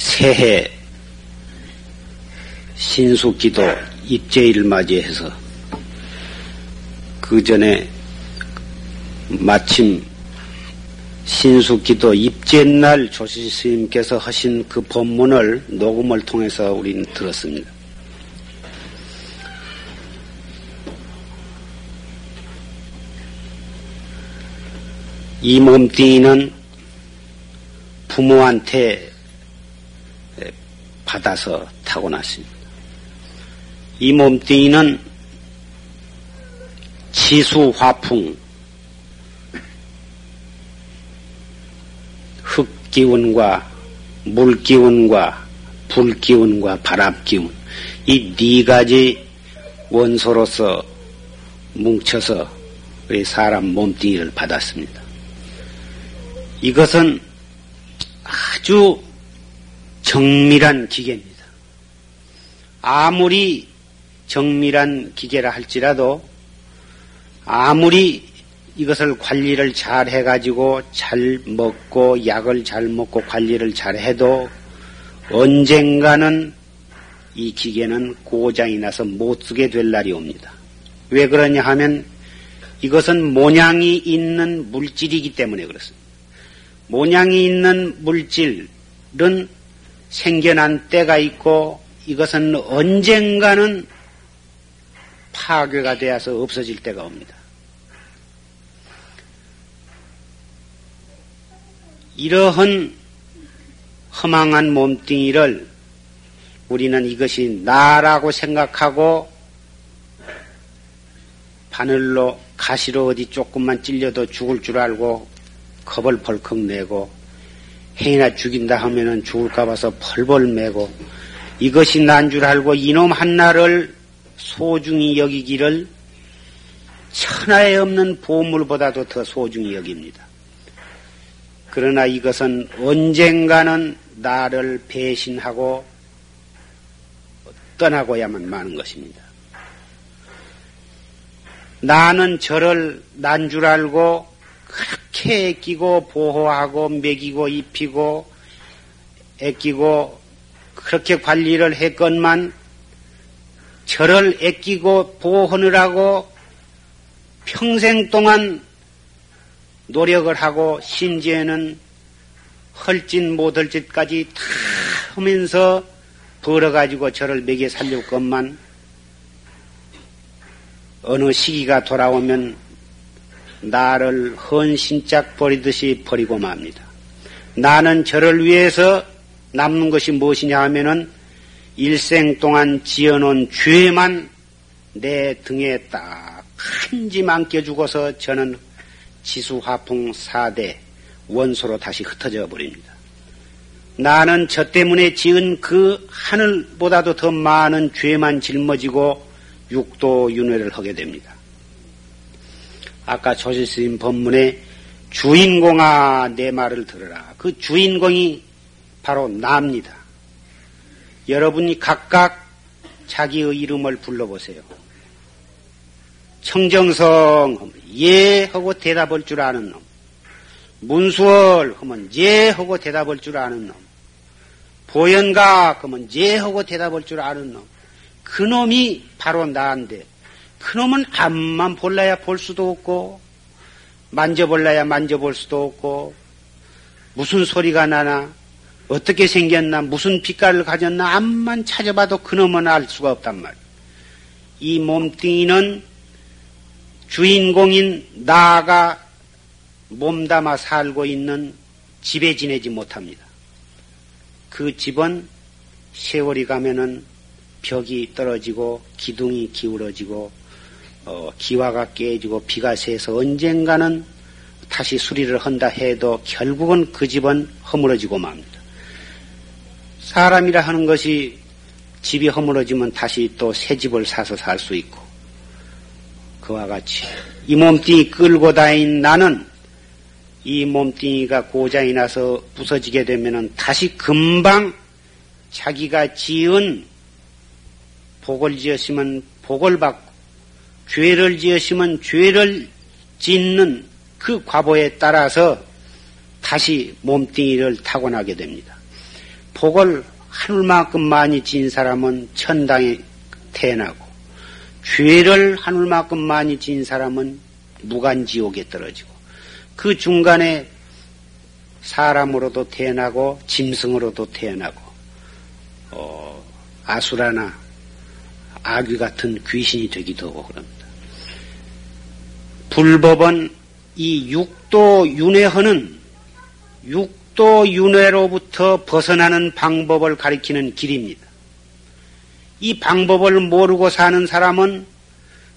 새해 신수기도 입제일을 맞이해서 그 전에 마침 신수기도 입제날 조시 스님께서 하신 그 법문을 녹음을 통해서 우리는 들었습니다. 이 몸뚱이는 부모한테 받아서 타고났습니다. 이 몸뚱이는 지수 화풍, 흙기운과 물기운과 불기운과 바람기운, 이 네 가지 원소로서 뭉쳐서 우리 사람 몸뚱이를 받았습니다. 이것은 아주 정밀한 기계입니다. 아무리 정밀한 기계라 할지라도 아무리 이것을 관리를 잘 해가지고 잘 먹고 약을 잘 먹고 관리를 잘 해도 언젠가는 이 기계는 고장이 나서 못 쓰게 될 날이 옵니다. 왜 그러냐 하면 이것은 모양이 있는 물질이기 때문에 그렇습니다. 모양이 있는 물질은 생겨난 때가 있고 이것은 언젠가는 파괴가 되어서 없어질 때가 옵니다. 이러한 허망한 몸뚱이를 우리는 이것이 나라고 생각하고 바늘로 가시로 어디 조금만 찔려도 죽을 줄 알고 겁을 벌컥 내고 해나 죽인다 하면은 죽을까 봐서 펄벌 매고 이것이 난 줄 알고 이놈 한나를 소중히 여기기를 천하에 없는 보물보다도 더 소중히 여깁니다. 그러나 이것은 언젠가는 나를 배신하고 떠나고야만 마는 것입니다. 나는 저를 난 줄 알고 그렇게 애끼고 보호하고 먹이고 입히고 애끼고 그렇게 관리를 했건만 저를 애끼고 보호하느라고 평생 동안 노력을 하고 심지어는 헐짓 못할 짓까지 다 하면서 벌어가지고 저를 먹여 살릴 것만 어느 시기가 돌아오면 나를 헌신짝 버리듯이 버리고 맙니다. 나는 저를 위해서 남는 것이 무엇이냐 하면은 일생 동안 지어놓은 죄만 내 등에 딱 한짐 안겨주고서 저는 지수화풍 사대 원소로 다시 흩어져 버립니다. 나는 저 때문에 지은 그 하늘보다도 더 많은 죄만 짊어지고 육도 윤회를 하게 됩니다. 아까 조실스님 법문에 주인공아 내 말을 들어라. 그 주인공이 바로 나입니다. 여러분이 각각 자기의 이름을 불러보세요. 청정성 예 하고 대답할 줄 아는 놈. 문수월 하면 예 하고 대답할 줄 아는 놈. 보현각 하면 예 하고 대답할 줄 아는 놈. 그 놈이 바로 나인데 그 놈은 앞만 볼라야 볼 수도 없고 만져볼라야 만져볼 수도 없고 무슨 소리가 나나 어떻게 생겼나 무슨 빛깔을 가졌나 앞만 찾아봐도 그 놈은 알 수가 없단 말이야. 이 몸뚱이는 주인공인 나가 몸담아 살고 있는 집에 지내지 못합니다. 그 집은 세월이 가면은 벽이 떨어지고 기둥이 기울어지고 어, 기와가 깨지고 비가 새서 언젠가는 다시 수리를 한다 해도 결국은 그 집은 허물어지고 맙니다. 사람이라 하는 것이 집이 허물어지면 다시 또 새 집을 사서 살 수 있고 그와 같이 이 몸뚱이 끌고 다닌 나는 이 몸뚱이가 고장이 나서 부서지게 되면은 다시 금방 자기가 지은 복을 지었으면 복을 받고 죄를 지었으면 죄를 짓는 그 과보에 따라서 다시 몸뚱이를 타고나게 됩니다. 복을 하늘만큼 많이 진 사람은 천당에 태어나고 죄를 하늘만큼 많이 진 사람은 무간지옥에 떨어지고 그 중간에 사람으로도 태어나고 짐승으로도 태어나고 어, 아수라나 아귀 같은 귀신이 되기도 하고 그럽니다. 불법은 이 육도 윤회하는 육도 윤회로부터 벗어나는 방법을 가리키는 길입니다. 이 방법을 모르고 사는 사람은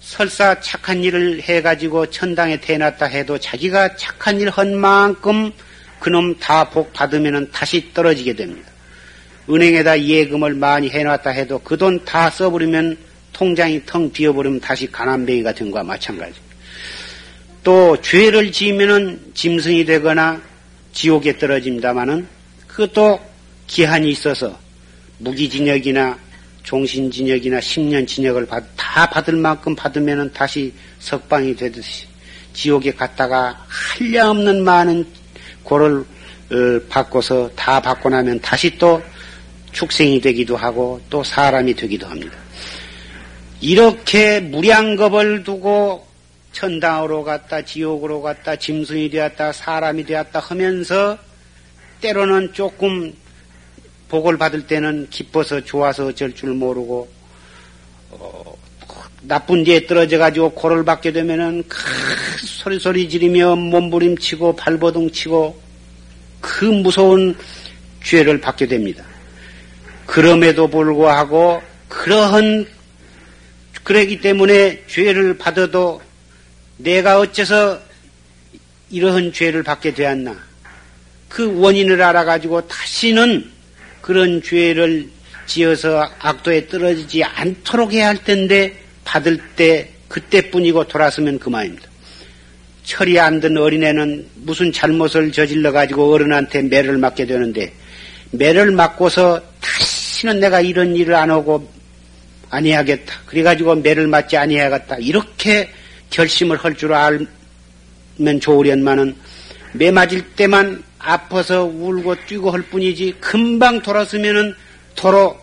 설사 착한 일을 해가지고 천당에 태어났다 해도 자기가 착한 일 한 만큼 그놈 다 복 받으면 다시 떨어지게 됩니다. 은행에다 예금을 많이 해놨다 해도 그 돈 다 써버리면 통장이 텅 비어버리면 다시 가난뱅이가 된 거와 마찬가지입니다. 또 죄를 지으면은 짐승이 되거나 지옥에 떨어집니다마는 그것도 기한이 있어서 무기징역이나 종신징역이나 10년 징역을 받, 다 받을 만큼 받으면은 다시 석방이 되듯이 지옥에 갔다가 한량없는 많은 고를 어, 받고서 다 받고 나면 다시 또 축생이 되기도 하고 또 사람이 되기도 합니다. 이렇게 무량겁을 두고 천당으로 갔다 지옥으로 갔다 짐승이 되었다 사람이 되었다 하면서 때로는 조금 복을 받을 때는 기뻐서 좋아서 어쩔 줄 모르고 어, 나쁜 데에 떨어져 가지고 고를 받게 되면은 큰 소리 소리 지르며 몸부림치고 발버둥치고 그 무서운 죄를 받게 됩니다. 그럼에도 불구하고 그러한 그러기 때문에 죄를 받아도 내가 어째서 이러한 죄를 받게 되었나? 그 원인을 알아가지고 다시는 그런 죄를 지어서 악도에 떨어지지 않도록 해야 할 텐데 받을 때 그때뿐이고 돌아서면 그만입니다. 철이 안 든 어린애는 무슨 잘못을 저질러 가지고 어른한테 매를 맞게 되는데 매를 맞고서 다시는 내가 이런 일을 안 하고 아니하겠다. 그래가지고 매를 맞지 아니하겠다. 이렇게 결심을 할 줄 알면 좋으련만은 매 맞을 때만 아파서 울고 뛰고 할 뿐이지 금방 돌아서면은 도로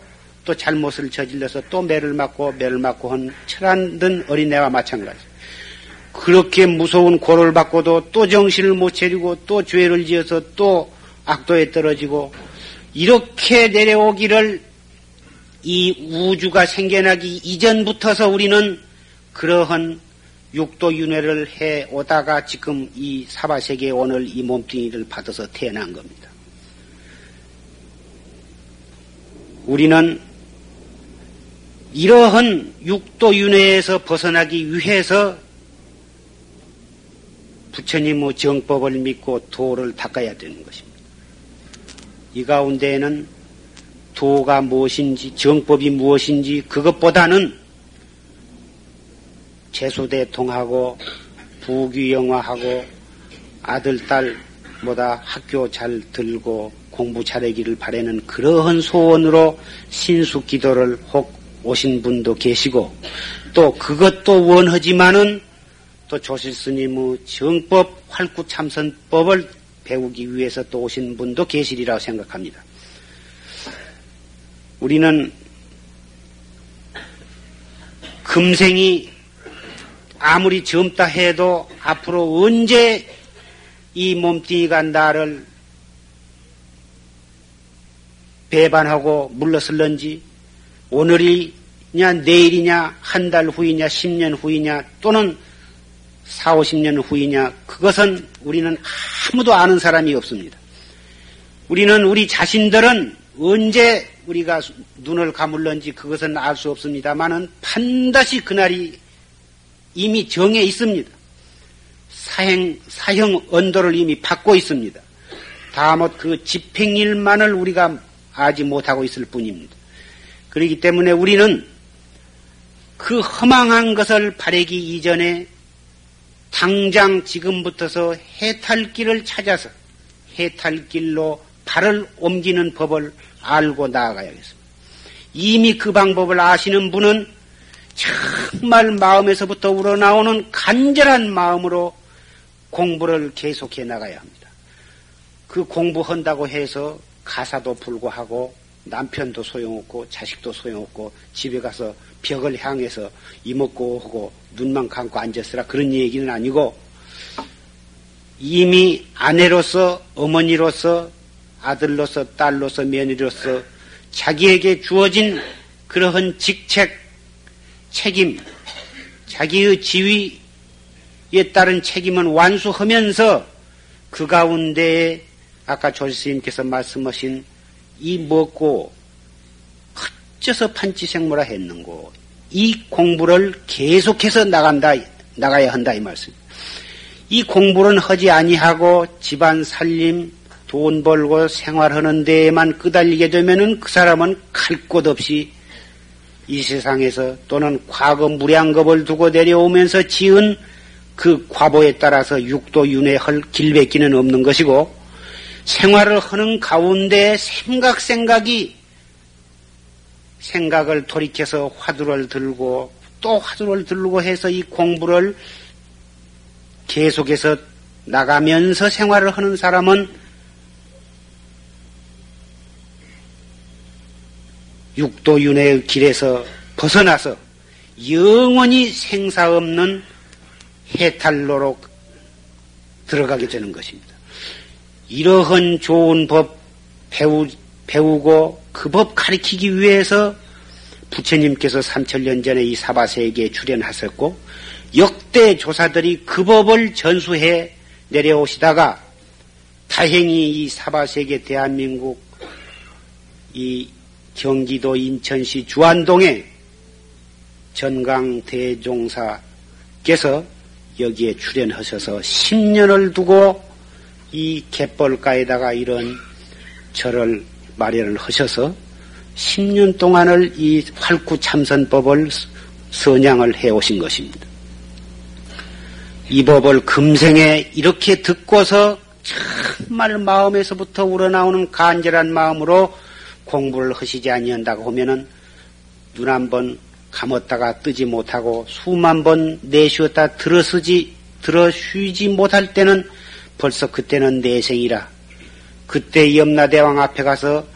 또 잘못을 저질러서 또 매를 맞고 매를 맞고 한 철안 든 어린애와 마찬가지. 그렇게 무서운 고를 받고도 또 정신을 못 차리고 또 죄를 지어서 또 악도에 떨어지고 이렇게 내려오기를 이 우주가 생겨나기 이전부터서 우리는 그러한 육도 윤회를 해 오다가 지금 이 사바세계에 오늘 이 몸뚱이를 받아서 태어난 겁니다. 우리는 이러한 육도 윤회에서 벗어나기 위해서 부처님의 정법을 믿고 도를 닦아야 되는 것입니다. 이 가운데에는 도가 무엇인지 정법이 무엇인지 그것보다는 재수대통하고 부귀영화하고 아들 딸보다 학교 잘 들고 공부 잘하기를 바라는 그러한 소원으로 신수 기도를 혹 오신 분도 계시고 또 그것도 원하지만은 또 조실 스님의 정법 활구 참선법을 배우기 위해서 또 오신 분도 계시리라고 생각합니다. 우리는 금생이 아무리 젊다 해도 앞으로 언제 이 몸뚱이가 나를 배반하고 물러설는지 오늘이냐 내일이냐 한 달 후이냐 10년 후이냐 또는 4, 50년 후이냐 그것은 우리는 아무도 아는 사람이 없습니다. 우리는 우리 자신들은 언제 우리가 눈을 감을런지 그것은 알 수 없습니다만은 반드시 그날이 이미 정해 있습니다. 사행, 사형 언도를 이미 받고 있습니다. 다못 그 집행일만을 우리가 아지 못하고 있을 뿐입니다. 그렇기 때문에 우리는 그 허망한 것을 바라기 이전에 당장 지금부터서 해탈길을 찾아서 해탈길로 발을 옮기는 법을 알고 나아가야겠습니다. 이미 그 방법을 아시는 분은 정말 마음에서부터 우러나오는 간절한 마음으로 공부를 계속해 나가야 합니다. 그 공부한다고 해서 가사도 불구하고 남편도 소용없고 자식도 소용없고 집에 가서 벽을 향해서 이먹고 하고 눈만 감고 앉았으라 그런 얘기는 아니고 이미 아내로서 어머니로서 아들로서 딸로서 며느리로서 자기에게 주어진 그러한 직책, 책임, 자기의 지위에 따른 책임은 완수하면서 그 가운데에 아까 조스님께서 말씀하신 이 먹고 어째서 판치생모라 했는고 이 공부를 계속해서 나간다 나가야 한다 이 말씀. 이 공부는 하지 아니하고 집안 살림 돈 벌고 생활하는 데에만 끄달리게 되면은 그 사람은 갈 곳 없이 이 세상에서 또는 과거 무량겁을 두고 내려오면서 지은 그 과보에 따라서 육도 윤회할 길밖기는 없는 것이고 생활을 하는 가운데 생각 생각이 생각을 돌이켜서 화두를 들고 또 화두를 들고 해서 이 공부를 계속해서 나가면서 생활을 하는 사람은 육도윤회의 길에서 벗어나서 영원히 생사 없는 해탈로로 들어가게 되는 것입니다. 이러한 좋은 법 배우, 배우고 그 법 가리키기 위해서 부처님께서 3천년 전에 이 사바세계에 출연하셨고 역대 조사들이 그 법을 전수해 내려오시다가 다행히 이 사바세계 대한민국 이 경기도 인천시 주안동에 전강 대종사께서 여기에 출연하셔서 10년을 두고 이 갯벌가에다가 이런 절을 마련을 하셔서 10년 동안을 이 활구 참선법을 선양을 해 오신 것입니다. 이 법을 금생에 이렇게 듣고서 정말 마음에서부터 우러나오는 간절한 마음으로 공부를 하시지 아니한다고 하면은 눈 한 번 감았다가 뜨지 못하고 수만 번 내쉬었다 들어서지 들어 쉬지 못할 때는 벌써 그때는 내생이라 그때 염라대왕 앞에 가서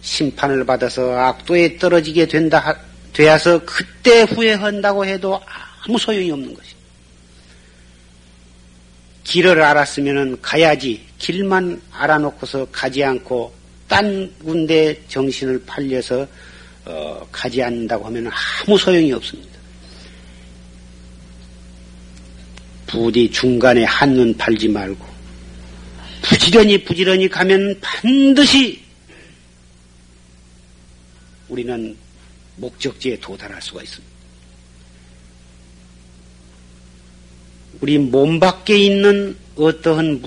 심판을 받아서 악도에 떨어지게 된다 되어서 그때 후회한다고 해도 아무 소용이 없는 것이. 길을 알았으면 가야지 길만 알아놓고서 가지 않고 딴 군데 정신을 팔려서 어, 가지 않는다고 하면 아무 소용이 없습니다. 부디 중간에 한눈 팔지 말고 부지런히 부지런히 가면 반드시 우리는 목적지에 도달할 수가 있습니다. 우리 몸 밖에 있는 어떠한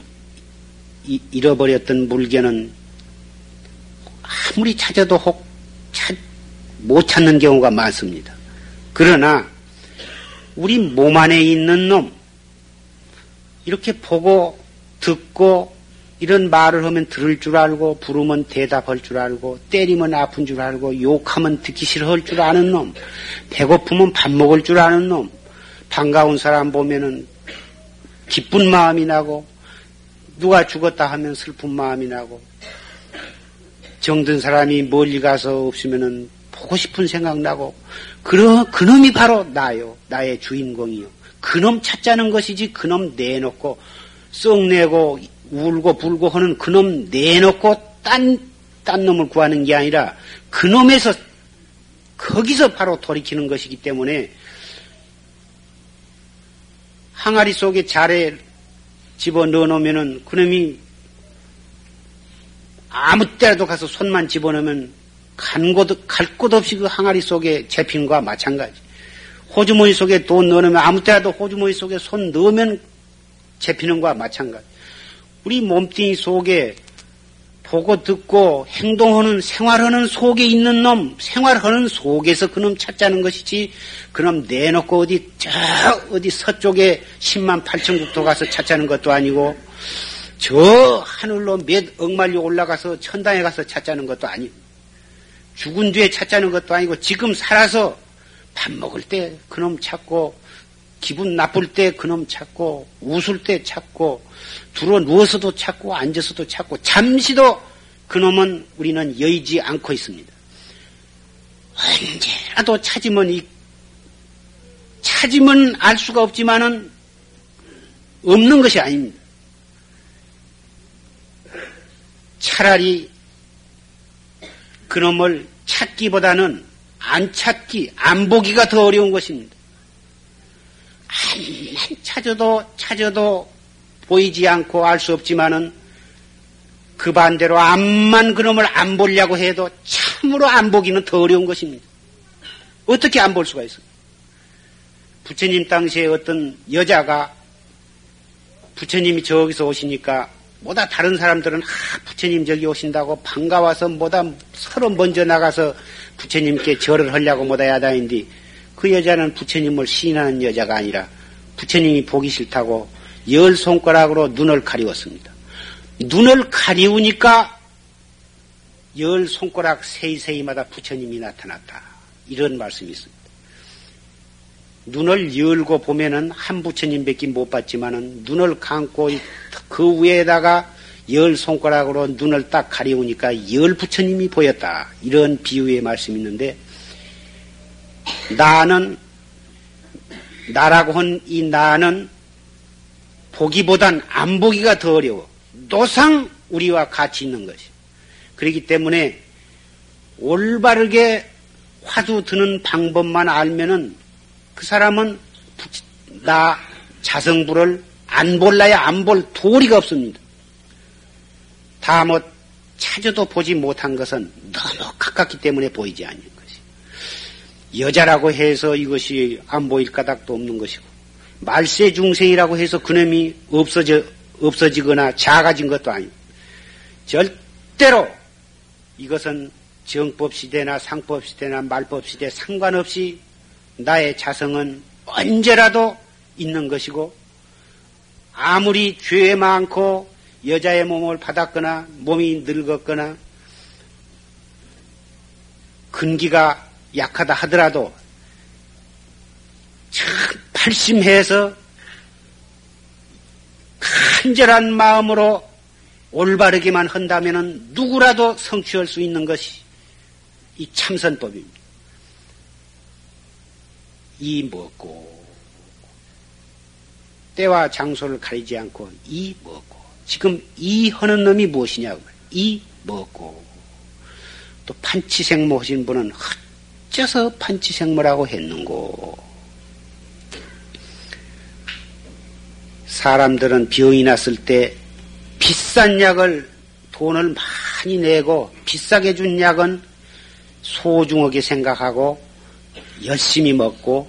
잃어버렸던 물건은 아무리 찾아도 혹못 찾는 경우가 많습니다. 그러나 우리 몸 안에 있는 놈 이렇게 보고 듣고 이런 말을 하면 들을 줄 알고 부르면 대답할 줄 알고 때리면 아픈 줄 알고 욕하면 듣기 싫어할 줄 아는 놈 배고프면 밥 먹을 줄 아는 놈 반가운 사람 보면은 기쁜 마음이 나고 누가 죽었다 하면 슬픈 마음이 나고 정든 사람이 멀리 가서 없으면은 보고 싶은 생각 나고 그러 그놈이 바로 나요. 나의 주인공이요. 그놈 찾자는 것이지 그놈 내놓고 썩내고 울고 불고 하는 그놈 내놓고 딴, 딴 놈을 구하는 게 아니라 그놈에서 거기서 바로 돌이키는 것이기 때문에 항아리 속에 자래 집어 넣어 놓으면은 그놈이 아무 때라도 가서 손만 집어넣으면 갈곳 없이 그 항아리 속에 거와 마찬가지. 호주머니 속에 돈 넣으면 아무 때라도 호주머니 속에 손 넣으면 잡히는 거와 마찬가지. 우리 몸뚱이 속에 보고 듣고 행동하는 생활하는 속에 있는 놈, 생활하는 속에서 그놈 찾자는 것이지 그놈 내놓고 어디 저 어디 서쪽에 10만 8천 국도 가서 찾자는 것도 아니고 저 하늘로 몇 억만리 올라가서 천당에 가서 찾자는 것도 아니고 죽은 뒤에 찾자는 것도 아니고 지금 살아서 밥 먹을 때 그놈 찾고 기분 나쁠 때 그놈 찾고 웃을 때 찾고 들어 누워서도 찾고 앉아서도 찾고 잠시도 그놈은 우리는 여의지 않고 있습니다. 언제라도 찾으면 이 찾으면 알 수가 없지만은 없는 것이 아닙니다. 차라리 그놈을 찾기보다는 안 찾기, 안 보기가 더 어려운 것입니다. 안만 찾아도 찾아도 보이지 않고 알 수 없지만은 그 반대로 암만 그놈을 안 보려고 해도 참으로 안 보기는 더 어려운 것입니다. 어떻게 안 볼 수가 있어요? 부처님 당시에 어떤 여자가 부처님이 저기서 오시니까 뭐다 다른 사람들은 아, 부처님 저기 오신다고 반가워서 뭐다 서로 먼저 나가서 부처님께 절을 하려고 뭐다 야다인데 그 여자는 부처님을 시인하는 여자가 아니라 부처님이 보기 싫다고 열 손가락으로 눈을 가리웠습니다. 눈을 가리우니까 열 손가락 세이세이마다 부처님이 나타났다. 이런 말씀이 있습니다. 눈을 열고 보면은 한 부처님밖에 못 봤지만은 눈을 감고 그 위에다가 열 손가락으로 눈을 딱 가리우니까 열 부처님이 보였다. 이런 비유의 말씀이 있는데 나는 나라고 한 이 나는 보기보단 안 보기가 더 어려워. 노상 우리와 같이 있는 것이. 그렇기 때문에 올바르게 화두 드는 방법만 알면은 그 사람은 나 자성부를 안 볼라야 안 볼 도리가 없습니다. 다뭐 찾아도 보지 못한 것은 너무 가깝기 때문에 보이지 않는 것이. 여자라고 해서 이것이 안 보일 까닭도 없는 것이고 말세 중생이라고 해서 그놈이 없어져 없어지거나 작아진 것도 아니고 절대로 이것은 정법 시대나 상법 시대나 말법 시대 상관없이 나의 자성은 언제라도 있는 것이고 아무리 죄 많고 여자의 몸을 받았거나 몸이 늙었거나 근기가 약하다 하더라도 참 팔심해서 간절한 마음으로 올바르게만 한다면 누구라도 성취할 수 있는 것이 이 참선법입니다. 이 먹고 때와 장소를 가리지 않고 이 먹고 지금 이 하는 놈이 무엇이냐고 이 먹고. 또 판치생모 하신 분은 어째서 판치생모라고 했는고? 사람들은 병이 났을 때 비싼 약을 돈을 많이 내고 비싸게 준 약은 소중하게 생각하고 열심히 먹고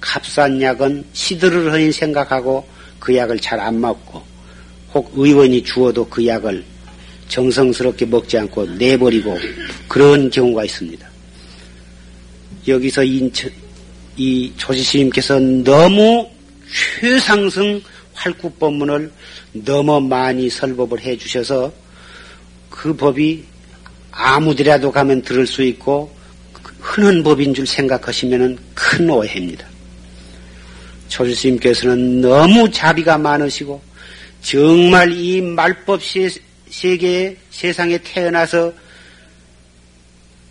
값싼 약은 시들으러니 생각하고 그 약을 잘 안 먹고 혹 의원이 주어도 그 약을 정성스럽게 먹지 않고 내버리고 그런 경우가 있습니다. 여기서 인천, 이 조지스님께서 너무 최상승 활구법문을 너무 많이 설법을 해 주셔서 그 법이 아무데라도 가면 들을 수 있고 흔한 법인 줄 생각하시면 큰 오해입니다. 조주스님께서는 너무 자비가 많으시고 정말 이 말법 세계에 세상에 태어나서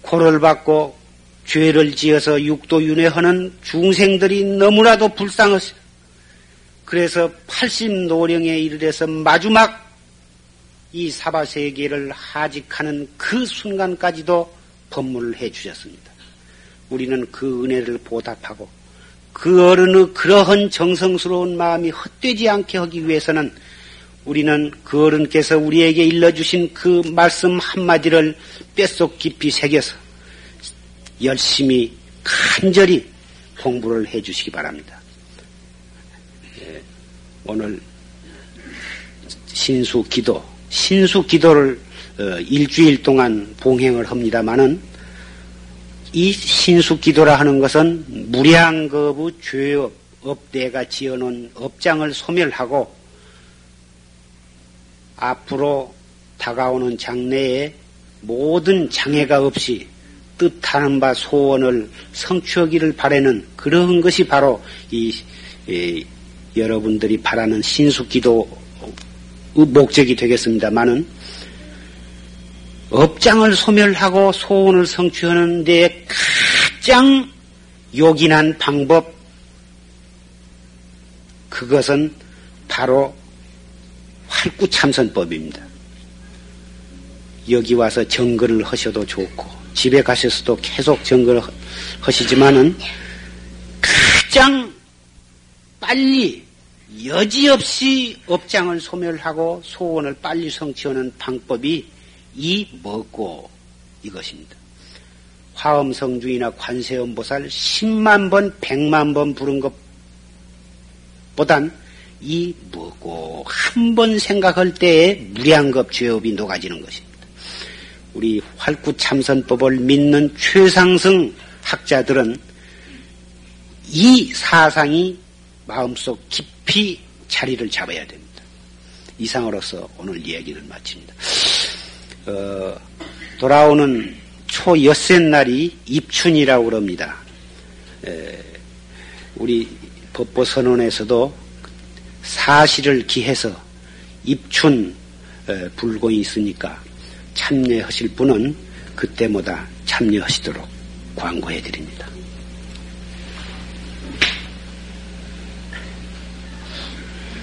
고를 받고 죄를 지어서 육도윤회하는 중생들이 너무나도 불쌍하시 그래서 80노령에 이르러서 마지막 이 사바세계를 하직하는 그 순간까지도 법문을 해 주셨습니다. 우리는 그 은혜를 보답하고 그 어른의 그러한 정성스러운 마음이 헛되지 않게 하기 위해서는 우리는 그 어른께서 우리에게 일러주신 그 말씀 한마디를 뼛속 깊이 새겨서 열심히 간절히 공부를 해 주시기 바랍니다. 예, 오늘 신수 기도, 신수 기도를 어, 일주일 동안 봉행을 합니다마는 이 신수 기도라 하는 것은 무량거부 죄업 업대가 지어놓은 업장을 소멸하고 앞으로 다가오는 장래에 모든 장애가 없이 뜻하는 바 소원을 성취하기를 바라는 그런 것이 바로 이, 이 여러분들이 바라는 신수기도 목적이 되겠습니다만은 업장을 소멸하고 소원을 성취하는 데 가장 요긴한 방법, 그것은 바로 활구 참선법입니다. 여기 와서 정글을 하셔도 좋고, 집에 가셔서도 계속 정글을 하시지만은, 가장 빨리 여지없이 업장을 소멸하고 소원을 빨리 성취하는 방법이 이 먹고 이것입니다. 화엄성주이나 관세음보살 10만 번, 100만 번 부른 것보단 이 먹고 한 번 생각할 때에 무량겁 죄업이 녹아지는 것입니다. 우리 활구참선법을 믿는 최상승 학자들은 이 사상이 마음속 깊이 자리를 잡아야 됩니다. 이상으로서 오늘 이야기를 마칩니다. 어, 돌아오는 초 엿새 날이 입춘이라고 그럽니다. 에, 우리 법보 선언에서도 사실을 기해서 입춘 에, 불공이 있으니까 참여하실 분은 그때마다 참여하시도록 광고해 드립니다.